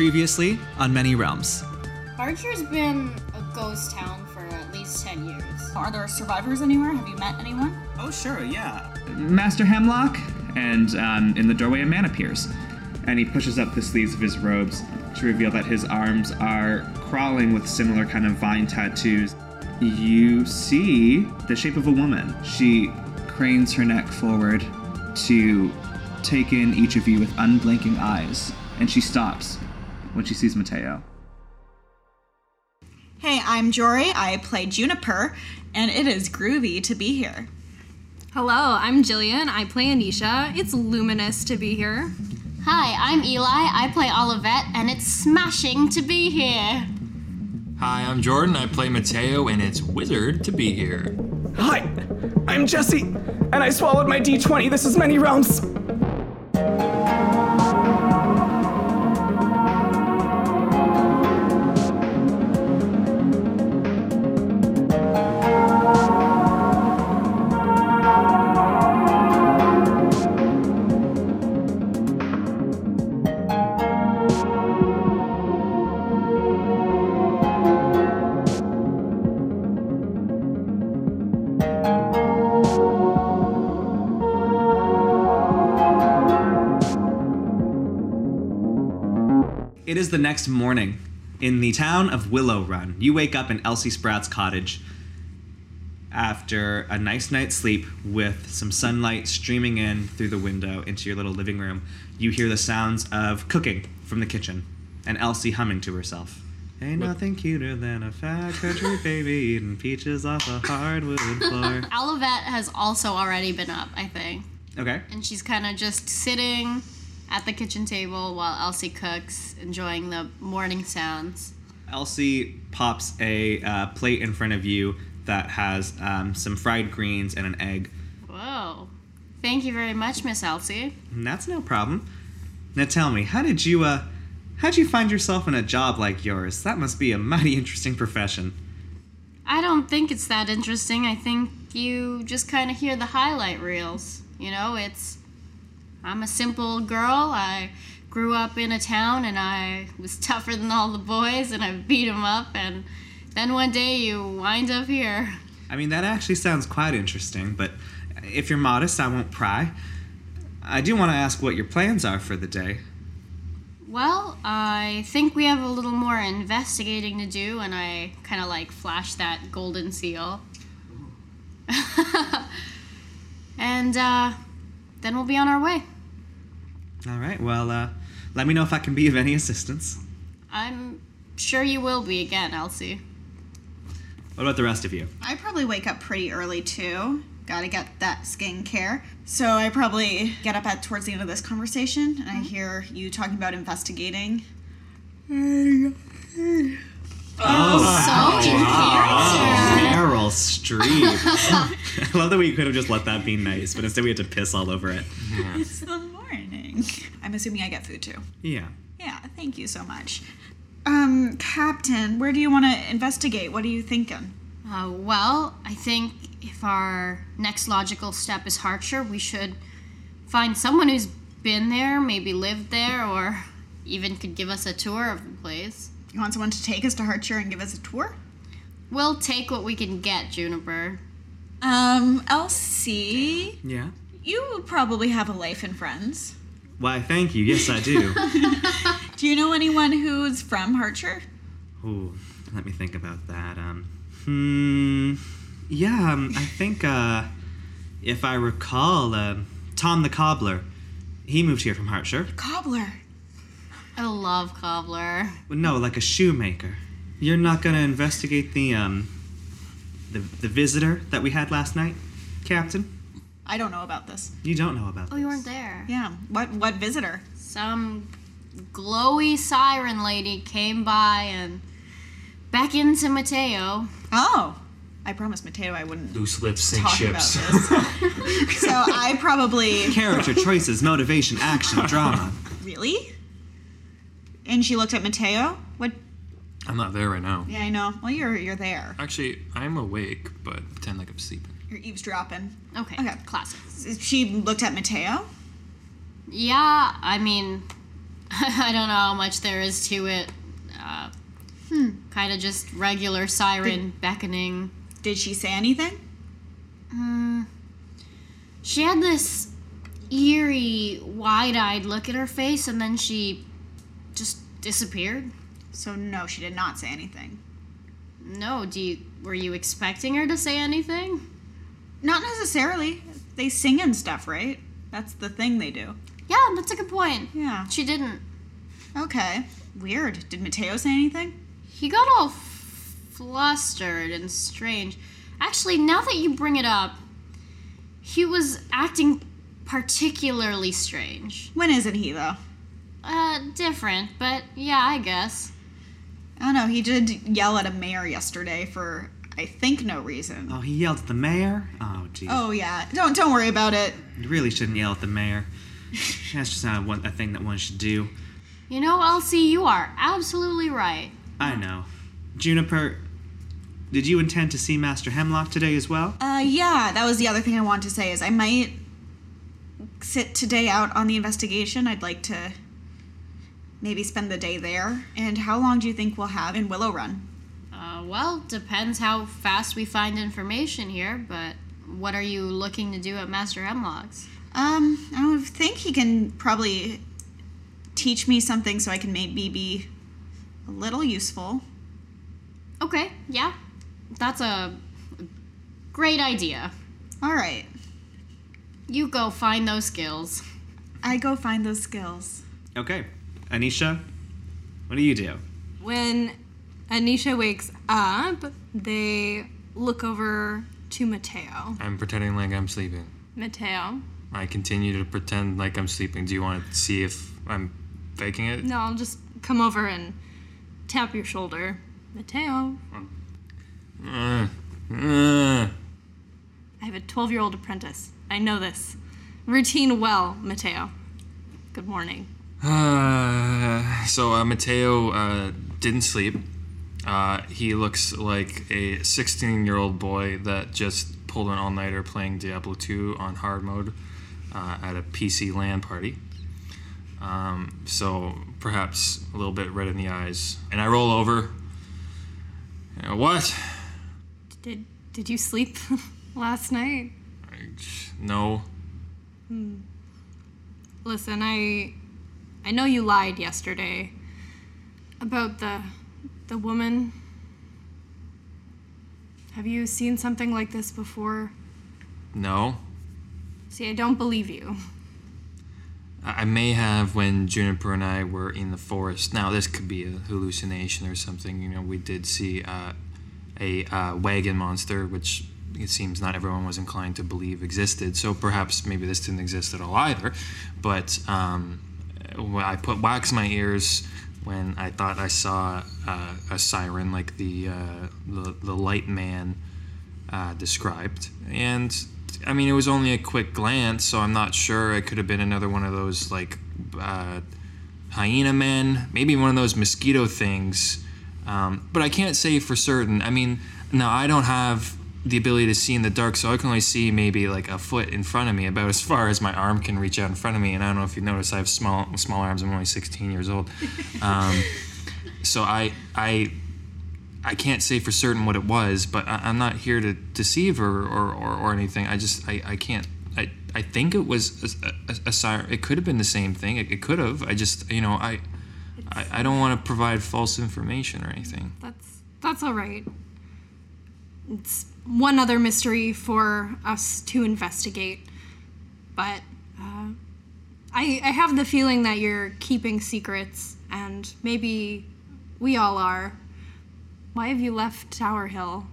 Previously on Many Realms. Archer's been a ghost town for at least 10 years. Are there survivors anywhere? Have you met anyone? Oh, sure, yeah. Master Hemlock, and um, in the doorway a man appears. And he pushes up the sleeves of his robes to reveal that his arms are crawling with similar kind of vine tattoos. You see the shape of a woman. She cranes her neck forward to take in each of you with unblinking eyes, and she stops when she sees Mateo. Hey, I'm Jory. I play Juniper, and it is groovy to be here. Hello, I'm Jillian. I play Anisha. It's luminous to be here. Hi, I'm Eli. I play Olivette, and it's smashing to be here. Hi, I'm Jordan. I play Mateo, and it's wizard to be here. Hi, I'm Jesse, and I swallowed my d20. This is Many Realms. Is the next morning in the town of Willow Run. You wake up in Elsie Sprout's cottage after a nice night's sleep with some sunlight streaming in through the window into your little living room. You hear the sounds of cooking from the kitchen and Elsie humming to herself. Ain't nothing cuter than a fat country baby eating peaches off a hardwood floor. Olivette has also already been up, I think. Okay. And she's kind of just sitting at the kitchen table while Elsie cooks, enjoying the morning sounds. Elsie pops a uh, plate in front of you that has um, some fried greens and an egg. Whoa. Thank you very much, Miss Elsie. That's no problem. Now tell me, how did you uh how'd you find yourself in a job like yours? That must be a mighty interesting profession. I don't think it's that interesting. I think you just kind of hear the highlight reels. You know, it's. I'm a simple girl. I grew up in a town and I was tougher than all the boys and I beat them up. And then one day you wind up here. I mean that actually sounds quite interesting, but if you're modest, I won't pry. I do want to ask what your plans are for the day. Well, I think we have a little more investigating to do, and I kind of like flash that golden seal. and uh, then we'll be on our way. All right. Well, uh, let me know if I can be of any assistance. I'm sure you will be again, Elsie. What about the rest of you? I probably wake up pretty early too. Gotta get that skincare. So I probably get up at towards the end of this conversation and I hear you talking about investigating. Oh, so in character. Meryl Streep. I love that we could have just let that be nice, but instead we had to piss all over it. It's the morning. I'm assuming I get food too. Yeah. Yeah, thank you so much. Um, Captain, where do you want to investigate? What are you thinking? Uh, well, I think if our next logical step is Harcher, we should find someone who's been there, maybe lived there, or even could give us a tour of the place. You want someone to take us to Harcher and give us a tour? We'll take what we can get, Juniper. Um, Elsie, Yeah. you probably have a life and friends. Why, thank you. Yes, I do. Do you know anyone who's from Harcher? Ooh, let me think about that. Um, hmm. Yeah, um, I think, uh, if I recall, um, Tom the Cobbler, he moved here from Hartshire. Cobbler. I love Cobbler. No, like a shoemaker. You're not gonna investigate the, um, the, the visitor that we had last night, Captain? I don't know about this. You don't know about this. Oh, you weren't there. Yeah. What what visitor? Some glowy siren lady came by and back into Mateo. Oh. I promised Mateo I wouldn't Loose lips sink talk ships. so I probably Character choices, motivation, action, drama. really. And she looked at Mateo. What? I'm not there right now. Yeah, I know. Well, you're you're there. Actually, I'm awake, but pretend like I'm sleeping. You're eavesdropping. Okay, Okay. classic. She looked at Mateo. Yeah, I mean, I don't know how much there is to it. Uh, Kind of just regular siren beckoning. Did she say anything? Hmm. She had this eerie, wide eyed look at her face, and then she just disappeared. So no, she did not say anything. No, do you were you expecting her to say anything? Not necessarily. They sing and stuff, right? That's the thing they do. Yeah, that's a good point. Yeah. She didn't. Okay. Weird. Did Mateo say anything? He got all flustered and strange. Actually, now that you bring it up, he was acting particularly strange. When isn't he though? Uh, different, but yeah, I guess. I don't know. He did yell at a mayor yesterday for I think no reason. Oh, he yelled at the mayor? Oh, geez. Oh yeah. Don't don't worry about it. You really shouldn't yell at the mayor. That's just not one, a thing that one should do. You know, Elsie, you are absolutely right. I know. Juniper, did you intend to see Master Hemlock today as well? Uh yeah, that was the other thing I wanted to say is I might sit today out on the investigation. I'd like to maybe spend the day there. And how long do you think we'll have in Willow Run? Uh, well, depends how fast we find information here, but what are you looking to do at Master Hemlock's? Um, I would think he can probably teach me something so I can maybe be a little useful. Okay, yeah. That's a great idea. All right. You go find those skills. I go find those skills. Okay. Anisha, what do you do? When Anisha wakes up, they look over to Mateo. I'm pretending like I'm sleeping. Mateo. I continue to pretend like I'm sleeping. Do you want to see if I'm faking it? No, I'll just come over and tap your shoulder. Mateo. Uh, uh. I have a 12 year old apprentice. I know this. Routine well, Mateo. Good morning. Uh, so uh, Mateo uh, didn't sleep. Uh, he looks like a 16 year old boy that just pulled an all nighter playing Diablo 2 on hard mode uh, at a PC LAN party. Um, so perhaps a little bit red in the eyes. And I roll over. You know, what? Did did you sleep last night? No. Listen, I I know you lied yesterday about the the woman. Have you seen something like this before? No. See, I don't believe you. I may have when Juniper and I were in the forest. Now, this could be a hallucination or something. You know, we did see uh, a uh, wagon monster, which it seems not everyone was inclined to believe existed. So perhaps maybe this didn't exist at all either. But um, I put wax in my ears when I thought I saw uh, a siren like the, uh, the, the light man uh, described. And I mean, it was only a quick glance, so I'm not sure. It could have been another one of those like uh, hyena men, maybe one of those mosquito things. Um, but I can't say for certain. I mean, now I don't have the ability to see in the dark, so I can only see maybe like a foot in front of me, about as far as my arm can reach out in front of me. And I don't know if you notice, I have small small arms. I'm only 16 years old, um, so I I I can't say for certain what it was, but I, I'm not here to deceive or, or, or, or anything. I just I, I can't. I, I think it was a, a, a siren. It could have been the same thing. It, it could have. I just you know I I, I don't want to provide false information or anything. That's that's all right. It's one other mystery for us to investigate, but uh, I I have the feeling that you're keeping secrets, and maybe we all are. Why have you left Tower Hill?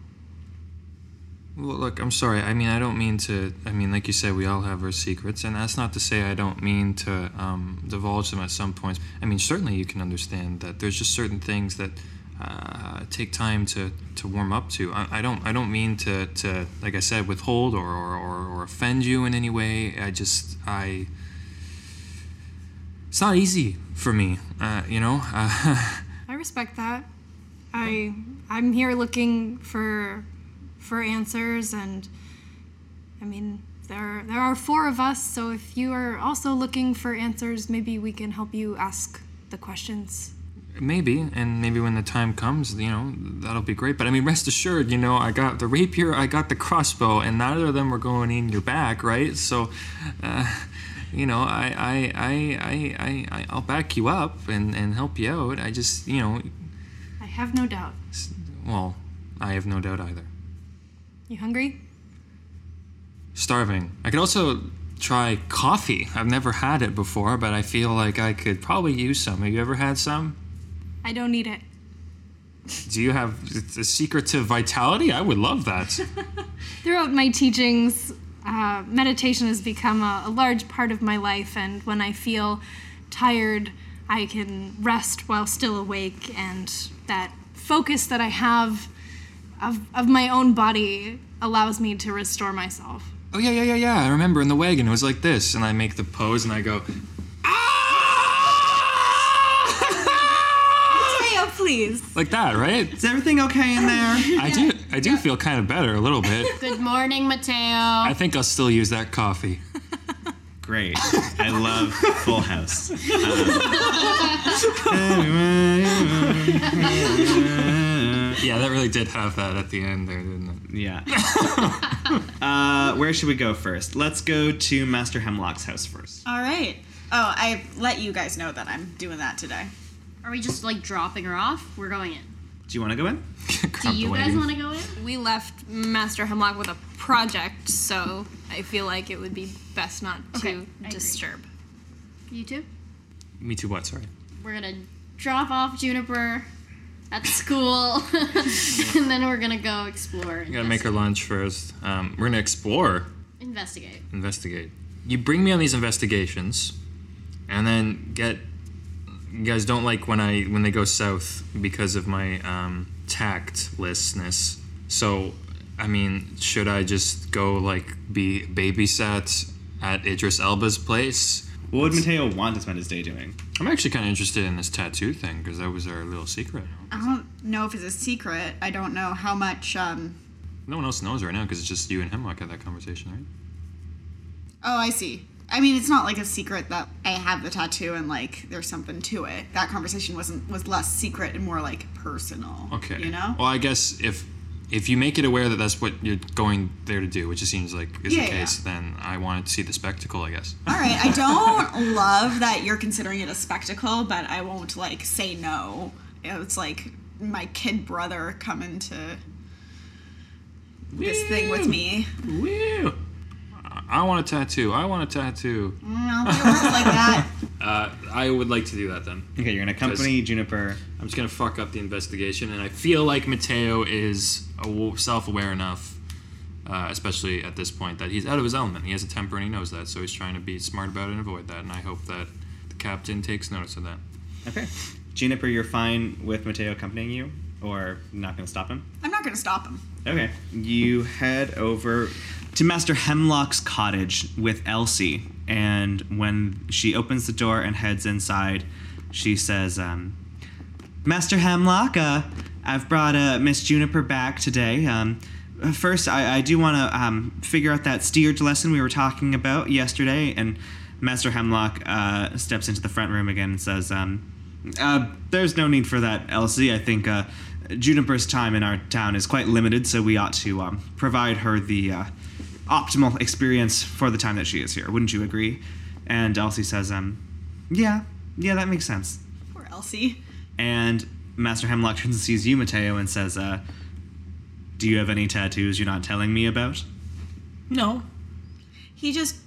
Well, look, I'm sorry. I mean, I don't mean to. I mean, like you said, we all have our secrets, and that's not to say I don't mean to um, divulge them at some points. I mean, certainly you can understand that there's just certain things that uh, take time to, to warm up to. I, I don't I don't mean to, to like I said withhold or, or, or, or offend you in any way. I just I. It's not easy for me, uh, you know. I respect that. I I'm here looking for for answers and I mean there there are four of us so if you are also looking for answers maybe we can help you ask the questions. Maybe, and maybe when the time comes, you know, that'll be great. But I mean, rest assured, you know, I got the rapier, I got the crossbow, and neither of them were going in your back, right? So, uh, you know, I, I, I, I, I, I- I'll back you up and, and help you out. I just, you know, I have no doubt. well, I have no doubt either. You hungry? Starving. I could also try coffee. I've never had it before, but I feel like I could probably use some. Have you ever had some? I don't need it. Do you have a secret to vitality? I would love that. Throughout my teachings, uh, meditation has become a, a large part of my life, and when I feel tired, I can rest while still awake, and that focus that I have of, of my own body allows me to restore myself. Oh yeah, yeah, yeah, yeah. I remember in the wagon it was like this, and I make the pose and I go, Mateo, please. like that, right? Is everything okay in there? I do, I do feel kind of better a little bit. Good morning, Mateo. I think I'll still use that coffee. Great. I love Full House. Um, Yeah, that really did have that at the end there, didn't it? yeah. uh, where should we go first? Let's go to Master Hemlock's house first. All right. Oh, I let you guys know that I'm doing that today. Are we just like dropping her off? We're going in. Do you want to go in? Do you guys want to go in? We left Master Hemlock with a project, so I feel like it would be best not Okay, to I agree. disturb. You too? Me too. What? Sorry. We're gonna drop off Juniper at school, and then we're gonna go explore. We gotta make her lunch first. Um, we're gonna explore, Investigate. investigate. You bring me on these investigations, and then get. You guys don't like when I when they go south because of my um, tactlessness. So, I mean, should I just go like be babysat at Idris Elba's place? What would Mateo want to spend his day doing? I'm actually kind of interested in this tattoo thing because that was our little secret. I don't know if it's a secret. I don't know how much. Um. No one else knows right now because it's just you and Hemlock had that conversation, right? Oh, I see. I mean, it's not like a secret that I have the tattoo and like there's something to it. That conversation wasn't was less secret and more like personal. Okay. You know. Well, I guess if if you make it aware that that's what you're going there to do, which it seems like is Yeah, the yeah. case, then I wanted to see the spectacle. I guess. All right. I don't love that you're considering it a spectacle, but I won't like say no. It's like my kid brother coming to this thing with me. Woo! I want a tattoo. I want a tattoo. No, it works like that. Uh, I would like to do that then. Okay, you're gonna accompany Juniper. I'm just gonna fuck up the investigation, and I feel like Mateo is self-aware enough, uh, especially at this point, that he's out of his element. He has a temper, and he knows that, so he's trying to be smart about it and avoid that. And I hope that the captain takes notice of that. Okay. Juniper, you're fine with Mateo accompanying you, or not gonna stop him? I'm not gonna stop him. Okay. You head over to Master Hemlock's cottage with Elsie, and when she opens the door and heads inside, she says, um, Master Hemlock, uh, I've brought uh, Miss Juniper back today. Um, first, I, I do want to um, figure out that steerage lesson we were talking about yesterday, and Master Hemlock uh, steps into the front room again and says, um, uh, there's no need for that, Elsie. I think uh, Juniper's time in our town is quite limited, so we ought to um, provide her the uh, optimal experience for the time that she is here. Wouldn't you agree? And Elsie says, um, yeah, yeah, that makes sense. Poor Elsie. And Master Hemlock turns and sees you, Mateo, and says, uh, do you have any tattoos you're not telling me about? No. He just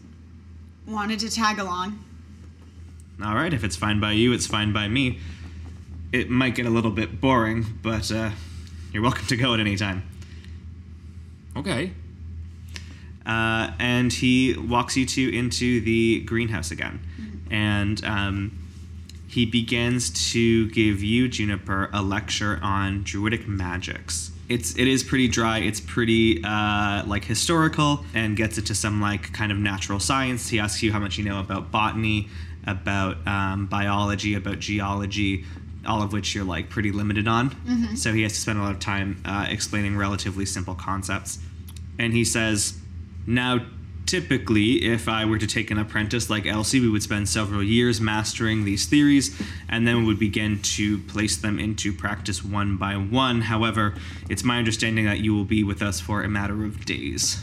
wanted to tag along. All right, if it's fine by you, it's fine by me. It might get a little bit boring, but uh, you're welcome to go at any time. Okay. Uh, and he walks you two into the greenhouse again, and um, he begins to give you Juniper a lecture on druidic magics. It's it is pretty dry. It's pretty uh, like historical, and gets into some like kind of natural science. He asks you how much you know about botany, about um, biology, about geology. All of which you're like pretty limited on. So he has to spend a lot of time uh, explaining relatively simple concepts. And he says, now typically, if I were to take an apprentice like Elsie, we would spend several years mastering these theories, and then we would begin to place them into practice one by one. However, it's my understanding that you will be with us for a matter of days.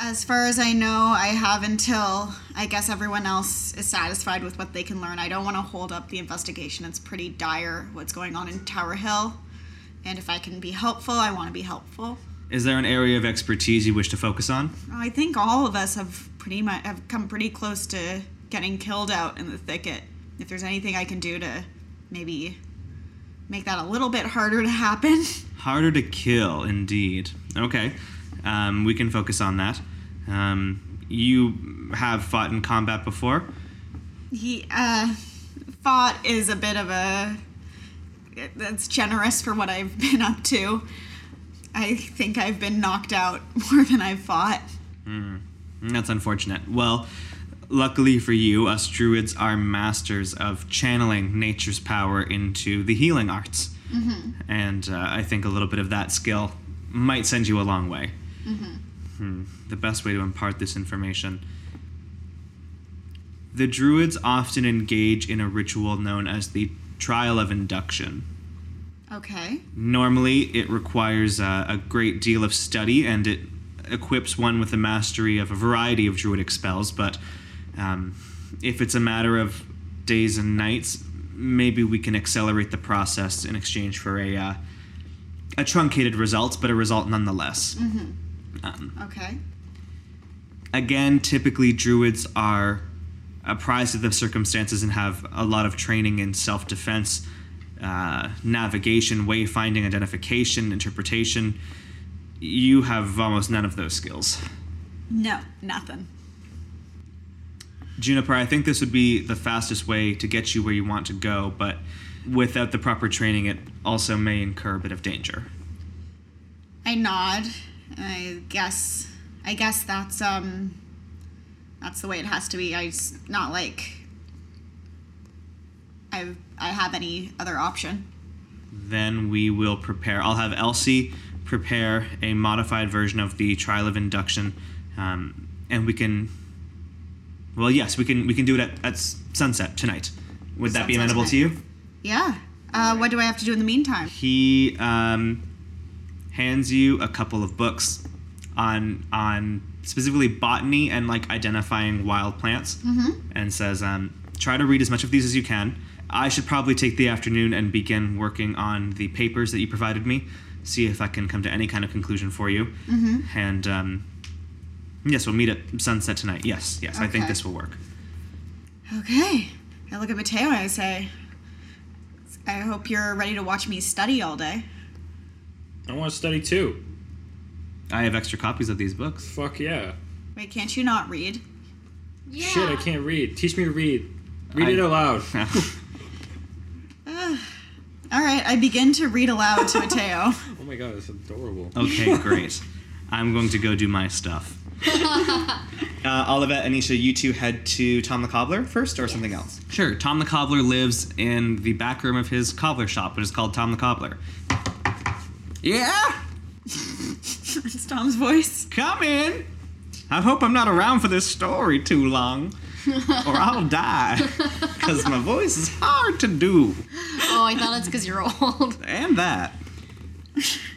As far as I know, I have until I guess everyone else is satisfied with what they can learn. I don't want to hold up the investigation. It's pretty dire what's going on in Tower Hill. And if I can be helpful, I want to be helpful. Is there an area of expertise you wish to focus on? I think all of us have pretty much have come pretty close to getting killed out in the thicket. If there's anything I can do to maybe make that a little bit harder to happen. Harder to kill, indeed. Okay, um, we can focus on that. Um, you have fought in combat before. He uh fought is a bit of a that's generous for what I've been up to. I think I've been knocked out more than I've fought. That's unfortunate. Well, luckily for you, us druids are masters of channeling nature's power into the healing arts. And uh, I think a little bit of that skill might send you a long way. Hmm. The best way to impart this information. The druids often engage in a ritual known as the trial of induction. Okay. Normally, it requires uh, a great deal of study and it equips one with the mastery of a variety of druidic spells. But um, if it's a matter of days and nights, maybe we can accelerate the process in exchange for a uh, a truncated result, but a result nonetheless. Um, Okay. again, typically druids are apprised of the circumstances and have a lot of training in self defense, uh, navigation, wayfinding, identification, interpretation. You have almost none of those skills. No, nothing. Juniper, I think this would be the fastest way to get you where you want to go, but without the proper training, it also may incur a bit of danger. I nod. I guess I guess that's um that's the way it has to be. I not like I I have any other option. then we will prepare. I'll have Elsie prepare a modified version of the trial of induction, um, and we can. Well, yes, we can. We can do it at, at sunset tonight. Would that be Sunset amenable to you? Yeah. Uh, what do I have to do in the meantime? He um, hands you a couple of books on on specifically botany and like identifying wild plants, and says, um, "Try to read as much of these as you can." I should probably take the afternoon and begin working on the papers that you provided me. See if I can come to any kind of conclusion for you. And um, yes, we'll meet at sunset tonight. Yes, yes, I think this will work. Okay. I look at Mateo and I say, I hope you're ready to watch me study all day. I want to study too. I have extra copies of these books. Fuck yeah. Wait, can't you not read? Yeah. Shit, I can't read. Teach me to read. Read I- it aloud. All right, I begin to read aloud to Mateo. Oh my god, it's adorable. Okay, great. I'm going to go do my stuff. uh, Olivette, Anisha, you two head to Tom the Cobbler first or something else? Sure. Tom the Cobbler lives in the back room of his cobbler shop, which is called Tom the Cobbler. Yeah? It's Tom's voice. Come in. I hope I'm not around for this story too long, or I'll die. Because my voice is hard to do. Oh, I thought it's because you're old. And that.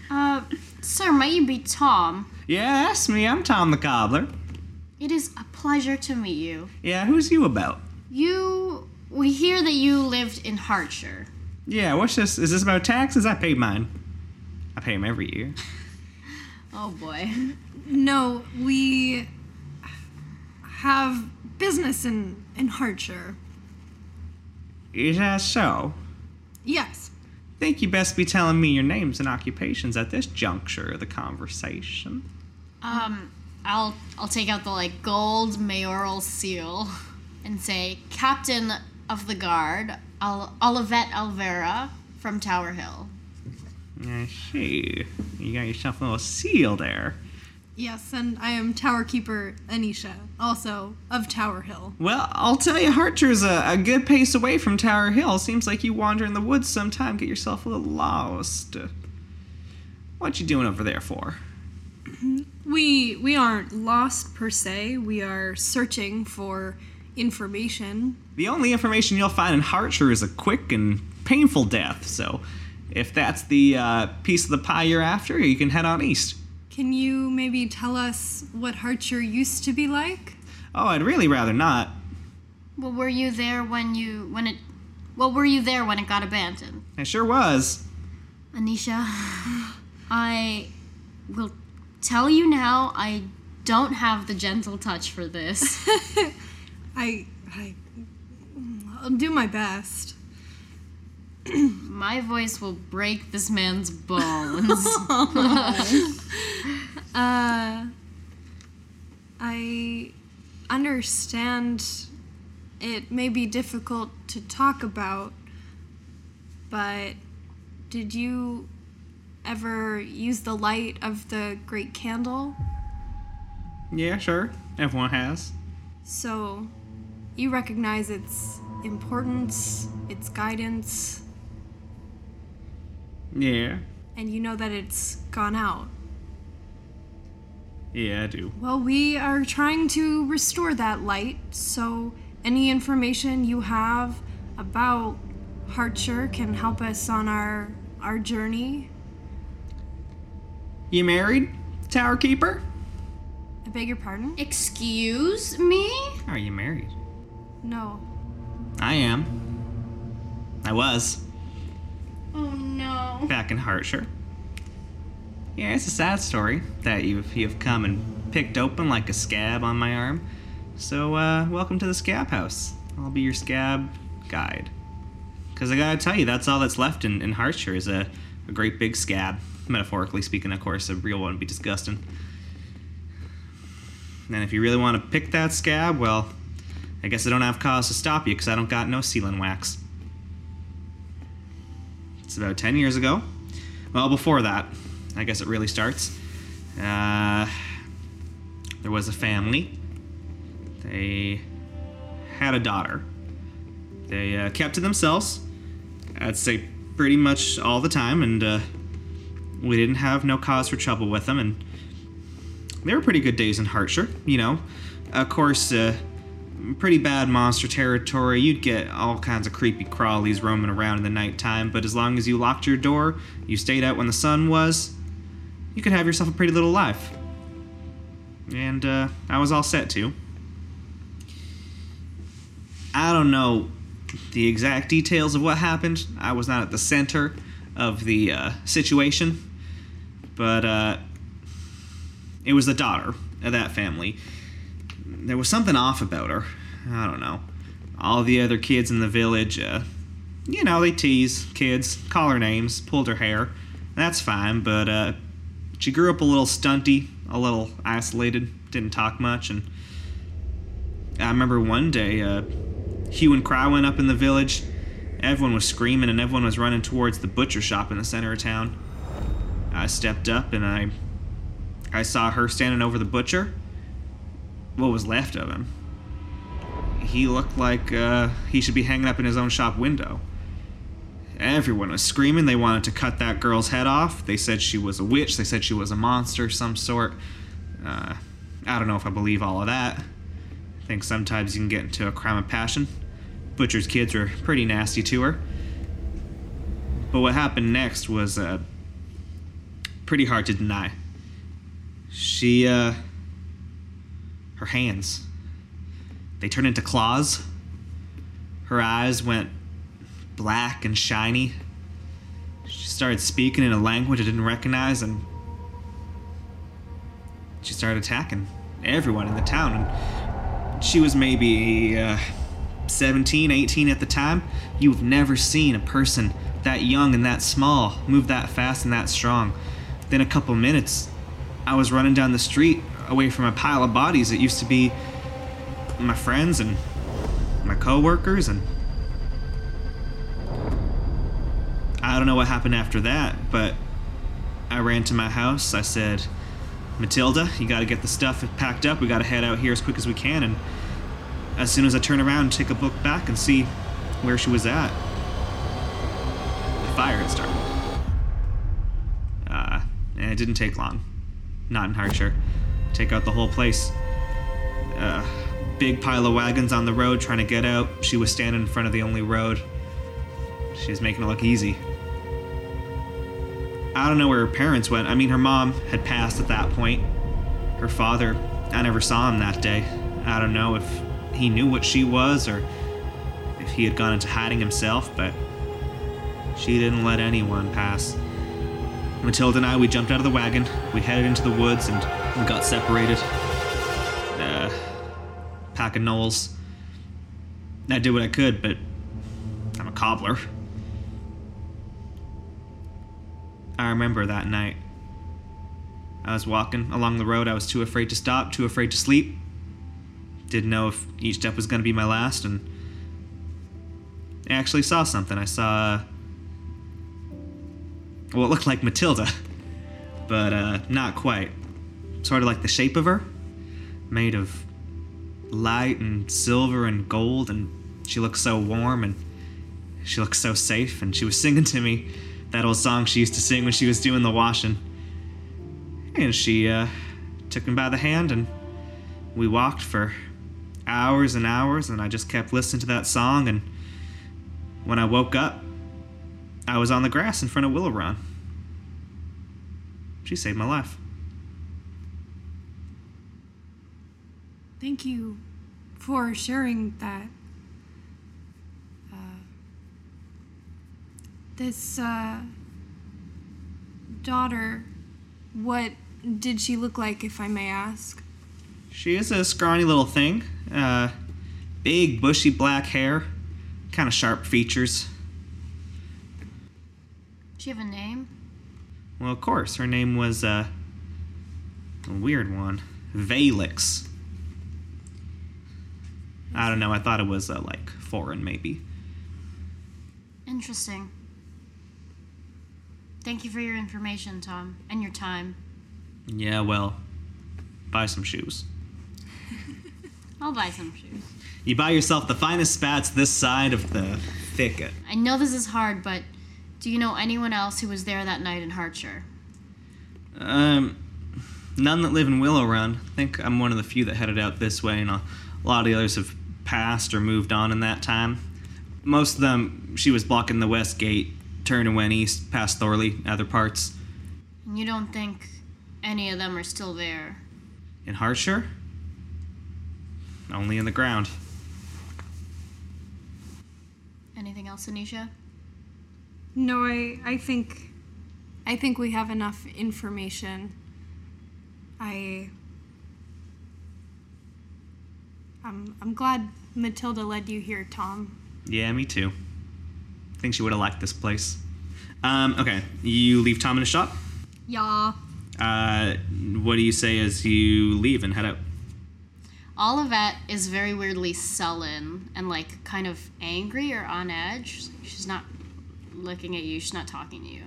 Uh, sir, might you be Tom? Yeah, that's me. I'm Tom the Cobbler. It is a pleasure to meet you. Yeah, who's you about? You. We hear that you lived in Hartshire. Yeah, what's this? Is this about taxes? I pay mine. I pay them every year. Oh boy. No, we have business in in Hartshire. Is that so? Yes. Think you best be telling me your names and occupations at this juncture of the conversation. Um, I'll I'll take out the like gold mayoral seal and say Captain of the Guard, Ol- Olivette Alvera from Tower Hill. I see. You got yourself a little seal there. Yes, and I am Tower Keeper Anisha, also of Tower Hill. Well, I'll tell you, Harcher's a, a good pace away from Tower Hill. Seems like you wander in the woods sometime, get yourself a little lost. What you doing over there for? We we aren't lost per se. We are searching for information. The only information you'll find in Hartshire is a quick and painful death, so if that's the uh, piece of the pie you're after, you can head on east. Can you maybe tell us what Hartshire used to be like? Oh, I'd really rather not. Well, were you there when you when it? Well, were you there when it got abandoned? I sure was. Anisha, I will tell you now. I don't have the gentle touch for this. I I I'll do my best. My voice will break this man's bones. Uh I understand it may be difficult to talk about, but did you ever use the light of the great candle? Yeah, sure. Everyone has. So, you recognize its importance, its guidance, Yeah. and you know that it's gone out. Yeah, I do. Well, we are trying to restore that light, so any information you have about Hartshire can help us on our our journey. You married, Tower Keeper? I beg your pardon? Excuse me? Are you married? No. I am. I was. Oh no. back in Hartshire. Yeah, it's a sad story that you've you've come and picked open like a scab on my arm. So, uh, welcome to the Scab House. I'll be your scab guide. Because I gotta tell you, that's all that's left in, in Hartshire is a, a great big scab. Metaphorically speaking, of course, a real one would be disgusting. And if you really want to pick that scab, well, I guess I don't have cause to stop you because I don't got no sealing wax. It's about 10 years ago. Well, before that, I guess it really starts. Uh, there was a family. They had a daughter. They uh, kept to themselves, I'd say pretty much all the time, and uh, we didn't have no cause for trouble with them. And they were pretty good days in Hartshire, you know. Of course, uh, pretty bad monster territory. You'd get all kinds of creepy crawlies roaming around in the nighttime, but as long as you locked your door, you stayed out when the sun was, you could have yourself a pretty little life. And uh, I was all set to. I don't know the exact details of what happened. I was not at the center of the uh, situation, but uh, it was the daughter of that family there was something off about her. I don't know. All the other kids in the village, uh, you know, they tease kids, call her names, pulled her hair. That's fine, but uh, she grew up a little stunty, a little isolated, didn't talk much, and I remember one day, uh, hue and cry went up in the village. Everyone was screaming, and everyone was running towards the butcher shop in the center of town. I stepped up, and I, I saw her standing over the butcher what was left of him. He looked like uh, he should be hanging up in his own shop window. Everyone was screaming. They wanted to cut that girl's head off. They said she was a witch. They said she was a monster of some sort. Uh, I don't know if I believe all of that. I think sometimes you can get into a crime of passion. Butcher's kids were pretty nasty to her. But what happened next was uh, pretty hard to deny. She, uh, her hands. They turned into claws. Her eyes went black and shiny. She started speaking in a language I didn't recognize and she started attacking everyone in the town. And she was maybe uh, 17, 18 at the time. You've never seen a person that young and that small move that fast and that strong. Then a couple minutes, I was running down the street away from a pile of bodies that used to be my friends and my coworkers and I don't know what happened after that, but I ran to my house. I said, Matilda, you got to get the stuff packed up. We got to head out here as quick as we can. And as soon as I turn around take a look back and see where she was at, the fire had started. Uh, and it didn't take long. not in Harcher. Take out the whole place. Uh, big pile of wagons on the road trying to get out. She was standing in front of the only road. She was making it look easy. I don't know where her parents went. I mean, her mom had passed at that point. Her father, I never saw him that day. I don't know if he knew what she was or if he had gone into hiding himself, but she didn't let anyone pass. Matilda and I, we jumped out of the wagon, we headed into the woods, and we got separated. Uh, pack of gnolls. I did what I could, but I'm a cobbler. I remember that night. I was walking along the road. I was too afraid to stop, too afraid to sleep. Didn't know if each step was going to be my last, and I actually saw something. I saw. Well, it looked like Matilda, but uh, not quite. Sort of like the shape of her, made of light and silver and gold, and she looked so warm and she looked so safe, and she was singing to me that old song she used to sing when she was doing the washing. And she uh, took me by the hand, and we walked for hours and hours, and I just kept listening to that song. And when I woke up, I was on the grass in front of Willow Run. She saved my life. Thank you for sharing that. Uh, this uh, daughter, what did she look like, if I may ask? She is a scrawny little thing. Uh, big, bushy black hair, kind of sharp features. You have a name? Well, of course, her name was uh, a weird one Valix. I don't know, I thought it was uh, like foreign, maybe. Interesting. Thank you for your information, Tom, and your time. Yeah, well, buy some shoes. I'll buy some shoes. You buy yourself the finest spats this side of the thicket. I know this is hard, but do you know anyone else who was there that night in Hartshire? Um, none that live in Willow Run. I think I'm one of the few that headed out this way, and a lot of the others have passed or moved on in that time. Most of them, she was blocking the west gate, turned and went east, past Thorley, other parts. And you don't think any of them are still there? In Hartshire? Only in the ground. Anything else, Anisha? No, I, I think I think we have enough information. I I'm I'm glad Matilda led you here, Tom. Yeah, me too. I think she would have liked this place. Um, okay, you leave Tom in the shop. Yeah. Uh, what do you say as you leave and head out? Olivette is very weirdly sullen and like kind of angry or on edge. She's not looking at you, she's not talking to you.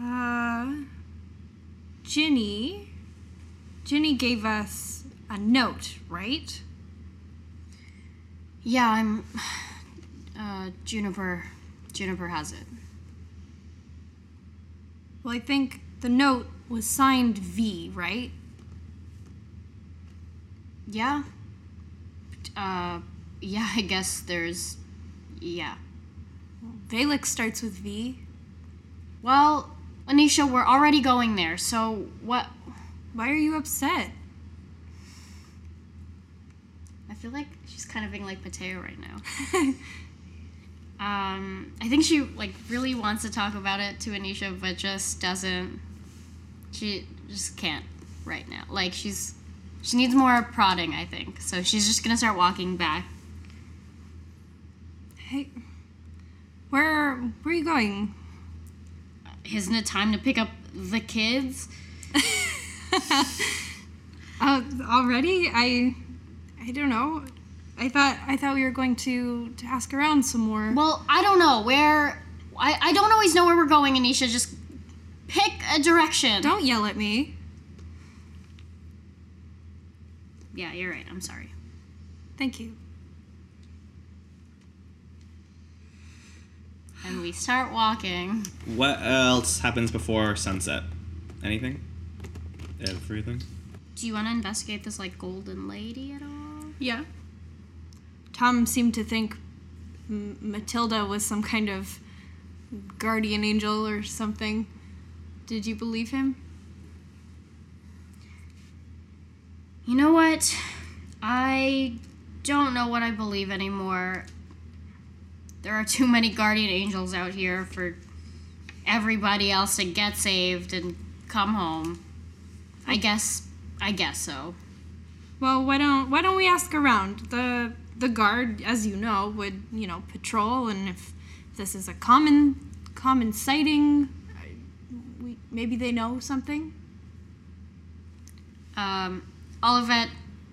Uh Ginny Ginny gave us a note, right? Yeah, I'm. Uh, Juniper. Juniper has it. Well, I think the note was signed V, right? Yeah. Uh, yeah, I guess there's. Yeah. Valek starts with V. Well, Anisha, we're already going there, so what. Why are you upset? I feel like she's kind of being like Mateo right now. um, I think she like really wants to talk about it to Anisha, but just doesn't. She just can't right now. Like she's she needs more prodding, I think. So she's just gonna start walking back. Hey, where where are you going? Isn't it time to pick up the kids? Uh, already? I I don't know. I thought I thought we were going to to ask around some more. Well, I don't know where. I, I don't always know where we're going, Anisha. Just pick a direction. Don't yell at me. Yeah, you're right. I'm sorry. Thank you. And we start walking. What else happens before sunset? Anything? Everything? Do you want to investigate this like golden lady at all? Yeah. Tom seemed to think M- Matilda was some kind of guardian angel or something. Did you believe him? You know what? I don't know what I believe anymore. There are too many guardian angels out here for everybody else to get saved and come home. I guess I guess so. Well, why don't why don't we ask around? The the guard, as you know, would you know patrol, and if this is a common common sighting, we, maybe they know something. Um, Olivette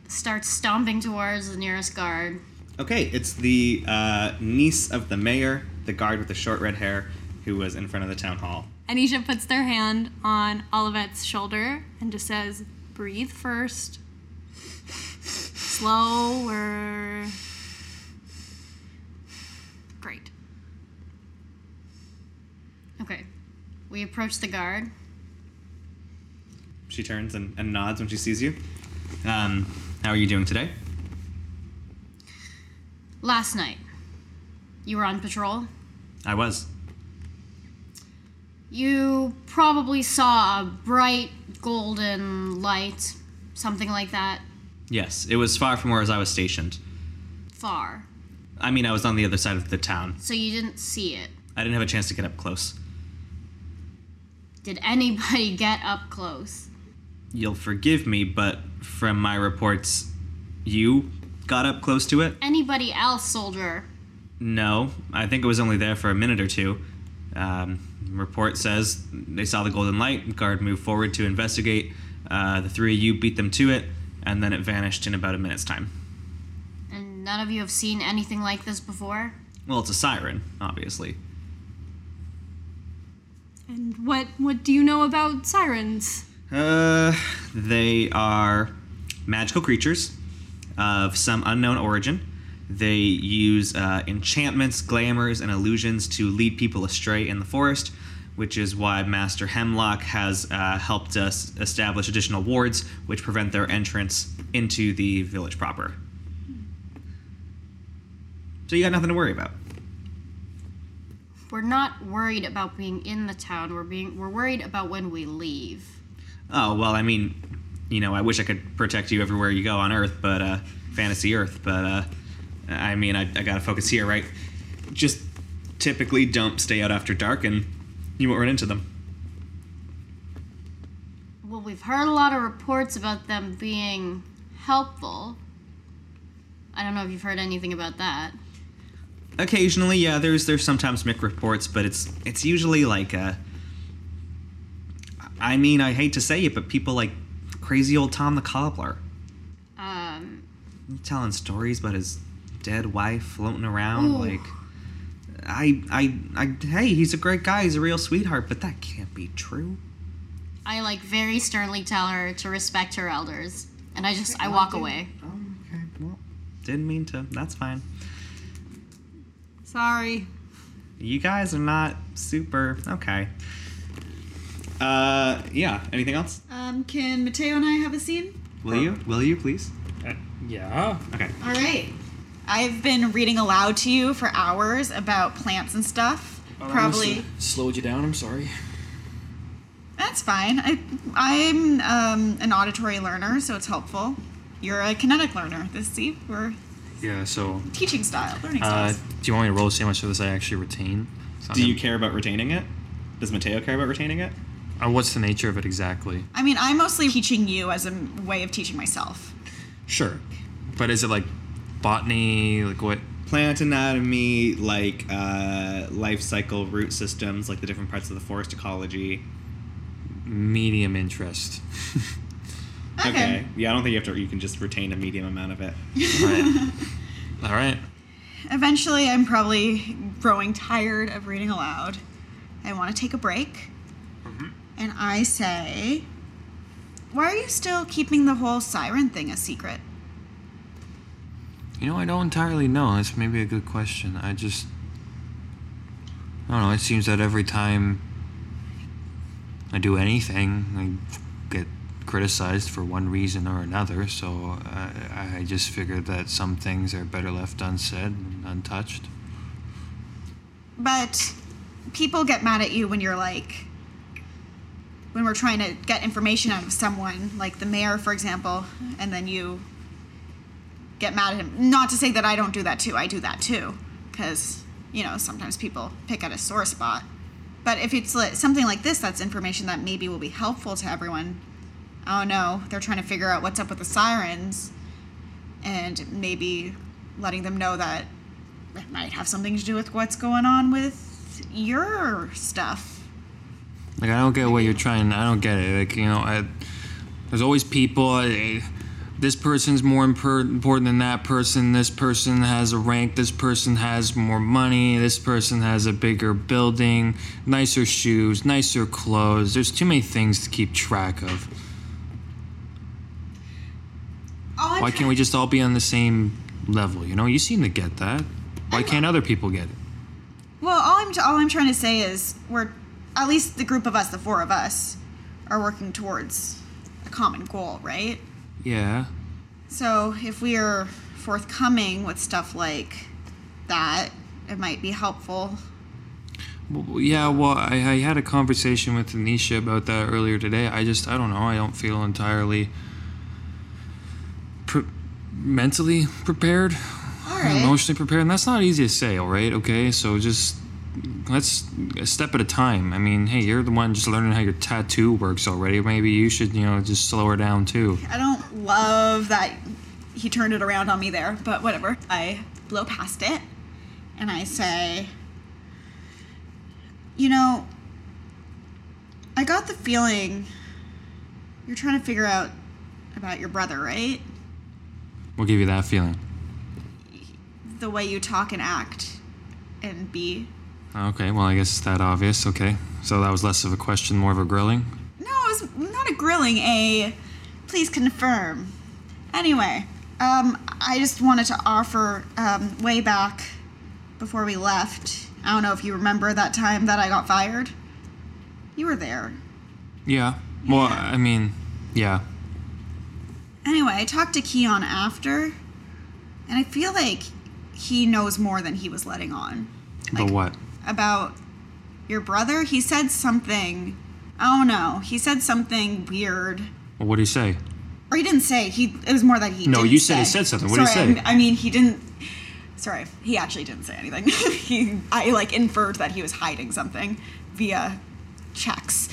starts stomping towards the nearest guard. Okay, it's the uh, niece of the mayor, the guard with the short red hair, who was in front of the town hall. Anisha puts their hand on Olivette's shoulder and just says, "Breathe first. Slower." Great. Okay. We approach the guard. She turns and, and nods when she sees you. Um, how are you doing today? Last night, you were on patrol. I was. You probably saw a bright golden light, something like that, Yes, it was far from where I was stationed. far. I mean, I was on the other side of the town. So you didn't see it. I didn't have a chance to get up close. Did anybody get up close? You'll forgive me, but from my reports, you got up close to it? Anybody else, soldier? No, I think it was only there for a minute or two. Um, report says they saw the golden light. Guard moved forward to investigate. Uh, the three of you beat them to it, and then it vanished in about a minute's time. And none of you have seen anything like this before? Well, it's a siren, obviously. And what what do you know about sirens? Uh, they are magical creatures of some unknown origin. They use uh, enchantments, glamours, and illusions to lead people astray in the forest, which is why Master Hemlock has uh, helped us establish additional wards which prevent their entrance into the village proper. So you got nothing to worry about. We're not worried about being in the town. We're being we're worried about when we leave. Oh, well, I mean, you know, I wish I could protect you everywhere you go on Earth, but, uh, fantasy Earth, but, uh, I mean, I, I gotta focus here, right? Just typically don't stay out after dark and you won't run into them. Well, we've heard a lot of reports about them being helpful. I don't know if you've heard anything about that. Occasionally, yeah, there's there's sometimes mixed reports, but it's it's usually like uh I mean, I hate to say it, but people like crazy old Tom the Cobbler. Um, telling stories about his dead wife floating around Ooh. like I, I I hey he's a great guy he's a real sweetheart but that can't be true I like very sternly tell her to respect her elders, and I just I walk away. oh okay well didn't mean to that's fine Sorry. you guys are not super okay uh yeah anything else Um, can Mateo and I have a scene? will you will you please Uh, yeah. okay All right. I've been reading aloud to you for hours about plants and stuff. Probably. slowed you down. I'm sorry. That's fine. I, I'm um, an auditory learner, so it's helpful. You're a kinetic learner. This see, we're Yeah, so teaching style, learning uh, styles. do you want me to roll to see how much of this I actually retain? So do I'm you care about retaining it does Mateo care about retaining it Uh, what's the nature of it exactly? I mean, I'm mostly teaching you as a way of teaching myself. Sure. But is it like botany? Like what? plant anatomy, like uh, life cycle root systems, like the different parts of the forest ecology. Medium interest. Okay. Yeah, I don't think you have to. You can just retain a medium amount of it. right. All right. Eventually, I'm probably growing tired of reading aloud. I want to take a break. And I say, why are you still keeping the whole siren thing a secret? You know, I don't entirely know. That's maybe a good question. I just. I don't know. It seems that every time I do anything, I get criticized for one reason or another. So I, I just figured that some things are better left unsaid and untouched. But people get mad at you when you're like, when we're trying to get information out of someone, like the mayor, for example, and then you get mad at him. Not to say that I don't do that too. I do that too, because you know sometimes people pick at a sore spot. But if it's something like this, that's information that maybe will be helpful to everyone. Oh no, they're trying to figure out what's up with the sirens, and maybe letting them know that it might have something to do with what's going on with your stuff. Like I don't get what you're trying. I don't get it. Like you know, I, there's always people. I, this person's more impor- important than that person. This person has a rank. This person has more money. This person has a bigger building, nicer shoes, nicer clothes. There's too many things to keep track of. Why can't we just all be on the same level? You know, you seem to get that. Why can't other people get it? Well, all I'm all I'm trying to say is we're at least the group of us, the four of us, are working towards a common goal, right? Yeah. So if we are forthcoming with stuff like that, it might be helpful. Well, yeah, well, I, I had a conversation with Anisha about that earlier today. I just, I don't know. I don't feel entirely pre- mentally prepared, All right. emotionally prepared. And that's not easy to say, all right? Okay, so just let's a step at a time. I mean, hey, you're the one just learning how your tattoo works already. Maybe you should, you know, just slow her down too. I don't love that he turned it around on me there, but whatever. I blow past it and I say, you know, I got the feeling you're trying to figure out about your brother, right? We'll give you that feeling. The way you talk and act and be. Okay, well, I guess it's that obvious. Okay, so that was less of a question, more of a grilling. No, it was not a grilling, a please confirm. Anyway, um, I just wanted to offer um, way back before we left. I don't know if you remember that time that I got fired. You were there. Yeah. Well, Yeah. I mean, yeah. Anyway, I talked to Keon after, and I feel like he knows more than he was letting on. But Like, what? About your brother? He said something. Oh, I don't know. He said something weird. Well, what did he say? Or he didn't say. He it was more that he. No, didn't you said he said something. What did he say? I, I mean, he didn't. Sorry, he actually didn't say anything. he, I like inferred that he was hiding something via checks.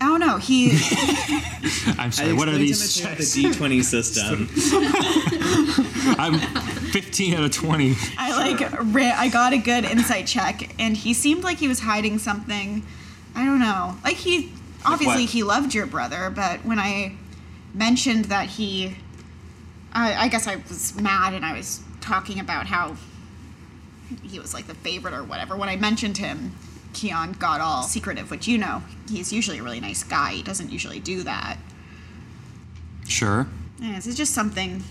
Oh, I don't know. He. I'm sorry. What are these The checks? D20 system. I'm 15 out of 20. I like. I got a good insight check, and he seemed like he was hiding something. I don't know. Like he obviously what? he loved your brother, but when I mentioned that he, I, I guess I was mad, and I was talking about how he was like the favorite or whatever. When I mentioned him, Keon got all secretive, which you know he's usually a really nice guy. He doesn't usually do that. Sure. Yeah, this is just something.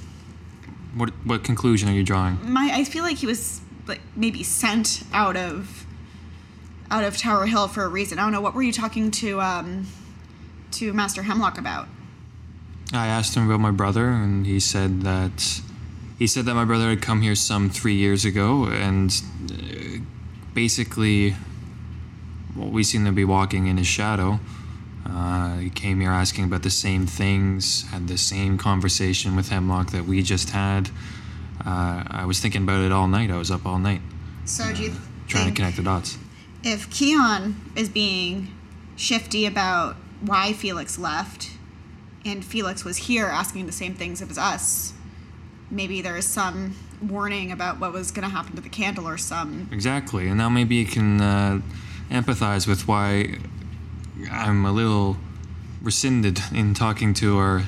What what conclusion are you drawing? My I feel like he was like maybe sent out of out of Tower Hill for a reason. I don't know. What were you talking to um to Master Hemlock about? I asked him about my brother, and he said that he said that my brother had come here some three years ago, and uh, basically, well, we seem to be walking in his shadow. Uh, he came here asking about the same things, had the same conversation with Hemlock that we just had. Uh, I was thinking about it all night. I was up all night So do you trying to connect the dots. if Keon is being shifty about why Felix left, and Felix was here asking the same things as us, maybe there is some warning about what was going to happen to the candle or some Exactly, and now maybe you can uh, empathize with why I'm a little rescinded in talking to our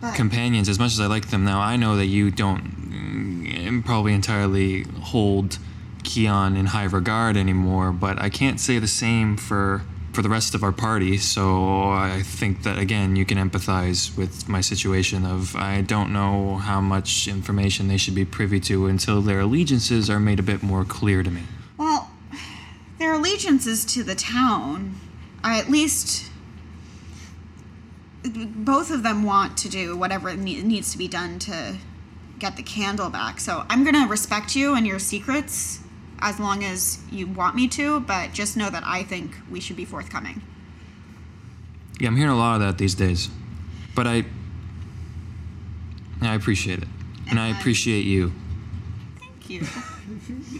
But- companions. As much as I like them now, I know that you don't mm, probably entirely hold Keon in high regard anymore. But I can't say the same for for the rest of our party. So I think that again, you can empathize with my situation. Of I don't know how much information they should be privy to until their allegiances are made a bit more clear to me. Well, their allegiance is to the town. I at least both of them want to do whatever needs to be done to get the candle back. So I'm gonna respect you and your secrets as long as you want me to, but just know that I think we should be forthcoming. Yeah, I'm hearing a lot of that these days, but I, I appreciate it, and And I- appreciate you. Thank you.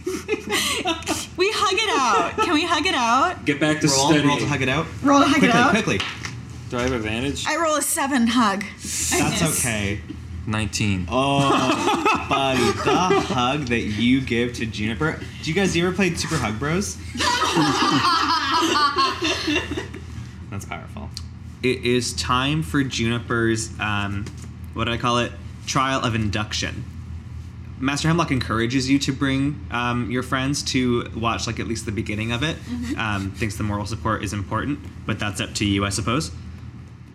We hug it out. Can we hug it out? Get back to Roll, studying. roll to hug it out. Roll to hug quickly, it out. quickly. Do I have advantage? I roll a seven hug. That's okay. 19. Oh, buddy, the hug that you give to Juniper. Did you guys ever play Super Hug Bros? That's powerful. It is time for Juniper's, um, what do I call it? Trial of induction. Master Hemlock encourages you to bring um, your friends to watch, like, at least the beginning of it. Um, thinks the moral support is important, but that's up to you, I suppose.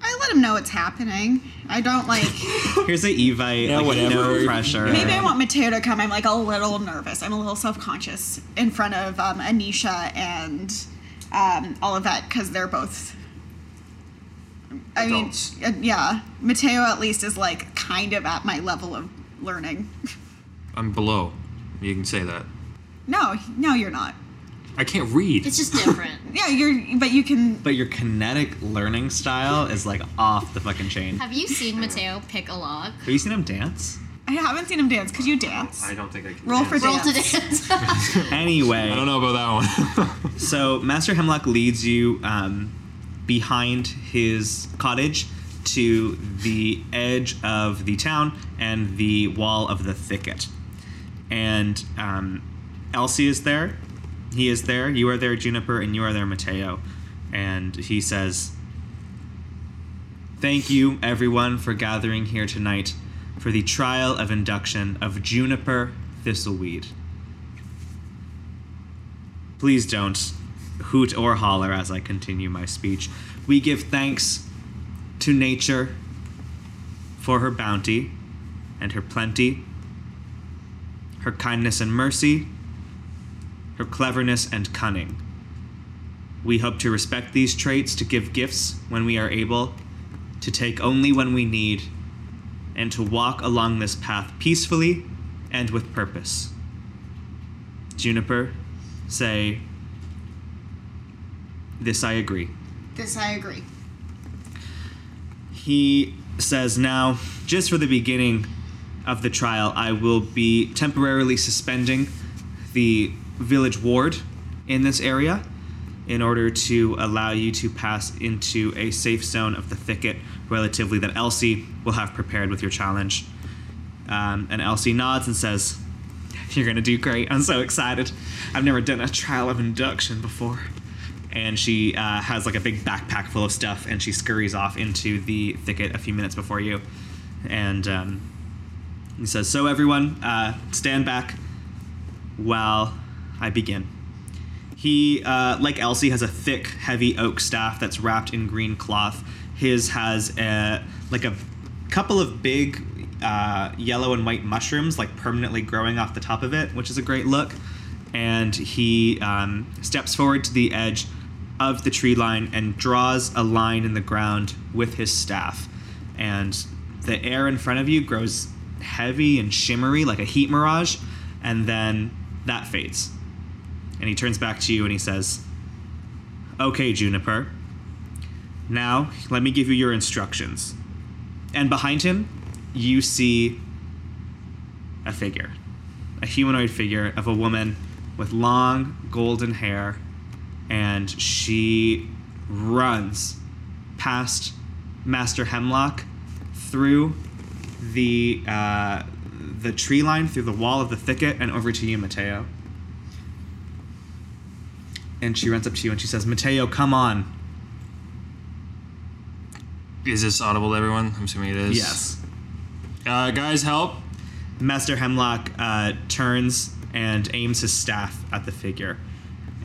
I let him know it's happening. I don't like. Here's a Evite, Yeah, like, whatever. no pressure. Maybe I want Mateo to come. I'm like a little nervous. I'm a little self conscious in front of um, Anisha and um, all of that because they're both. I Adults. mean, uh, yeah. Mateo at least is like kind of at my level of learning. I'm below. You can say that. No, no, you're not. I can't read. It's just different. Yeah, you're, but you can. But your kinetic learning style is like off the fucking chain. Have you seen Mateo pick a log? Have you seen him dance? I haven't seen him dance. Could you dance? I don't think I can. Roll for Roll to dance. dance. Anyway, I don't know about that one. so Master Hemlock leads you um, behind his cottage to the edge of the town and the wall of the thicket. And um, Elsie is there. He is there. You are there, Juniper, and you are there, Mateo. And he says, Thank you, everyone, for gathering here tonight for the trial of induction of Juniper Thistleweed. Please don't hoot or holler as I continue my speech. We give thanks to nature for her bounty and her plenty, her kindness and mercy, her cleverness and cunning. We hope to respect these traits, to give gifts when we are able, to take only when we need, and to walk along this path peacefully and with purpose. Juniper, say, This I agree. This I agree. He says, Now, just for the beginning of the trial, I will be temporarily suspending the village ward in this area in order to allow you to pass into a safe zone of the thicket relatively that Elsie will have prepared with your challenge. Um, and Elsie nods and says, You're going to do great. I'm so excited. I've never done a trial of induction before. And she uh, has like a big backpack full of stuff and she scurries off into the thicket a few minutes before you. And um, he says, So, everyone, uh, stand back while I begin. He, uh, like Elsie, has a thick, heavy oak staff that's wrapped in green cloth. His has a, like a couple of big uh, yellow and white mushrooms, like permanently growing off the top of it, which is a great look. And he um, steps forward to the edge of the tree line and draws a line in the ground with his staff. And the air in front of you grows heavy and shimmery like a heat mirage, and then that fades. And he turns back to you and he says, Okay, Juniper. Now, let me give you your instructions. And behind him, you see a figure. A humanoid figure of a woman with long golden hair. And she runs past Master Hemlock through the uh, the tree line, through the wall of the thicket, and over to you, Mateo and she runs up to you and she says, Mateo, come on. Is this audible to everyone? I'm assuming it is. Yes. Uh, guys, help. Master Hemlock uh, turns and aims his staff at the figure.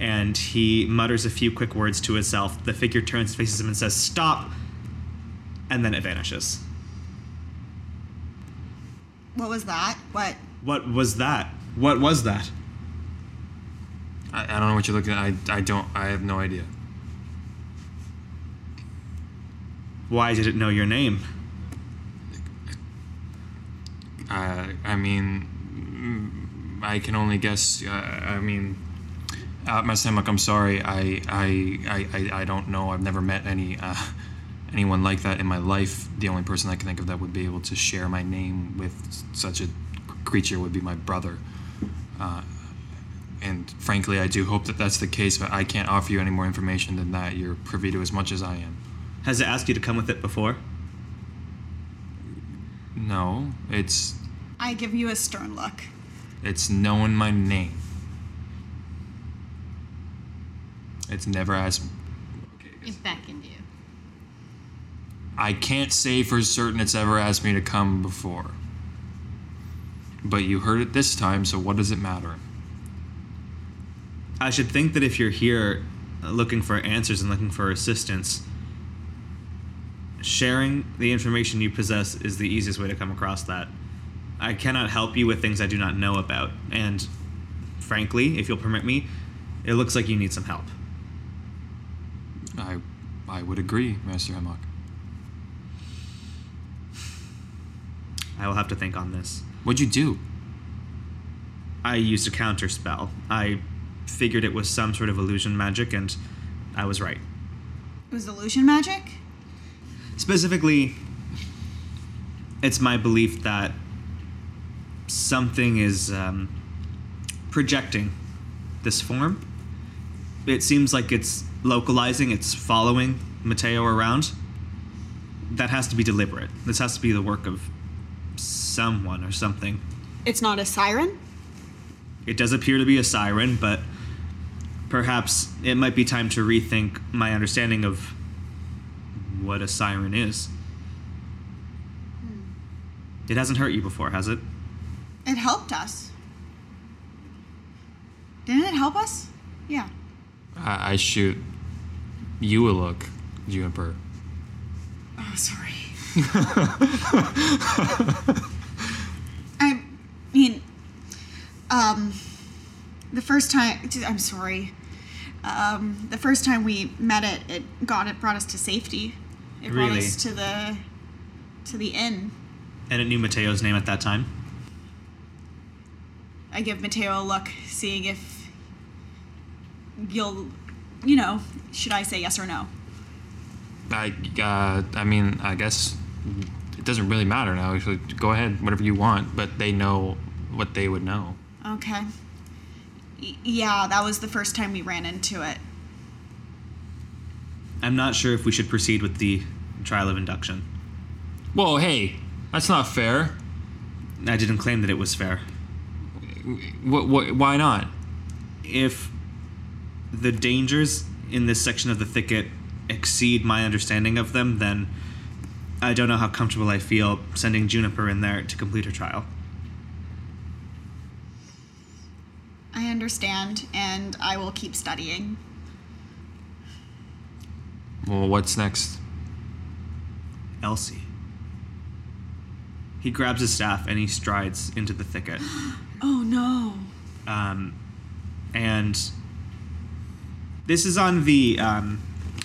And he mutters a few quick words to himself. The figure turns, faces him, and says, Stop! And then it vanishes. What was that? What? What was that? What was that? I, I don't know what you're looking at. I, I don't. I have no idea. Why did it know your name? Uh, I mean, I can only guess. Uh, I mean, uh, Master Hemlock, I'm sorry. I, I, I, I, I don't know. I've never met any uh, anyone like that in my life. The only person I can think of that would be able to share my name with such a creature would be my brother. Uh, and frankly, I do hope that that's the case, but I can't offer you any more information than that. You're privy to as much as I am. Has it asked you to come with it before? No, it's I give you a stern look. It's knowing my name. It's never asked. Okay, It beckoned you. I can't say for certain it's ever asked me to come before. But you heard it this time, so what does it matter? I should think that if you're here uh, looking for answers and looking for assistance, sharing the information you possess is the easiest way to come across that. I cannot help you with things I do not know about, and frankly, if you'll permit me, it looks like you need some help. I, I would agree, Master Hemlock. I will have to think on this. What'd you do? I used a counter spell. I figured it was some sort of illusion magic, and I was right. It was illusion magic? Specifically, it's my belief that something is um, projecting this form. It seems like it's localizing, it's following Mateo around. That has to be deliberate. This has to be the work of someone or something. It's not a siren? It does appear to be a siren, but perhaps it might be time to rethink my understanding of what a siren is. Hmm. It hasn't hurt you before, has it? It helped us. Didn't it help us? Yeah. I, I shoot you a look, you Juniper. Oh, sorry. I mean, um, the first time, I'm sorry. Um, the first time we met it, it got it brought us to safety. It brought us to the to the inn. And it knew Mateo's name at that time. I give Mateo a look, seeing if you'll, you know, should I say yes or no? I, uh, I mean, I guess it doesn't really matter now. Actually, go ahead, whatever you want. But they know what they would know. Okay. Y- yeah, that was the first time we ran into it. I'm not sure if we should proceed with the trial of induction. Whoa, hey, that's not fair. I didn't claim that it was fair. What? What? Why not? If the dangers in this section of the thicket exceed my understanding of them, then I don't know how comfortable I feel sending Juniper in there to complete her trial. I understand, and I will keep studying. Well, what's next? Elsie. He grabs his staff and he strides into the thicket. Oh no. um, and this is on the um,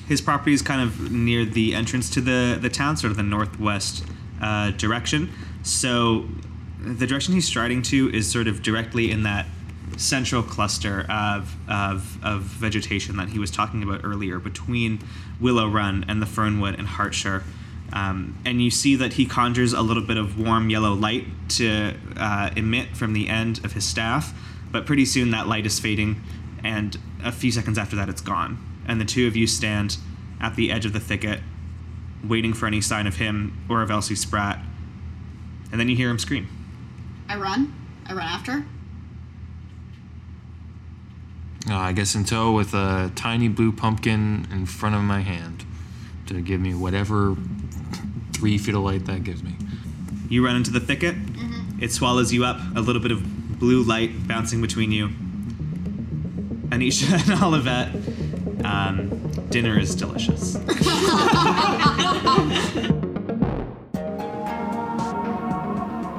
his property is kind of near the entrance to the the town, sort of the northwest uh, direction. So the direction he's striding to is sort of directly in that central cluster of, of, of vegetation that he was talking about earlier between Willow Run and the Fernwood and Hartshire. Um, and you see that he conjures a little bit of warm yellow light to uh, emit from the end of his staff, but pretty soon that light is fading, and a few seconds after that, it's gone. And the two of you stand at the edge of the thicket, waiting for any sign of him or of Elsie Spratt, and then you hear him scream. I run. I run after. Uh, I guess in tow with a tiny blue pumpkin in front of my hand to give me whatever three feet of light that gives me. You run into the thicket. It swallows you up. A little bit of blue light bouncing between you. Anisha and Olivette, um, dinner is delicious.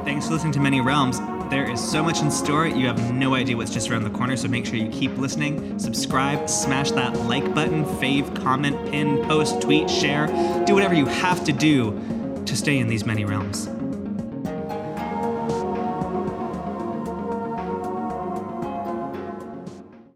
Thanks for listening to Many Realms. There is so much in store, you have no idea what's just around the corner, so make sure you keep listening. Subscribe, smash that like button, fave, comment, pin, post, tweet, share. Do whatever you have to do to stay in these many realms.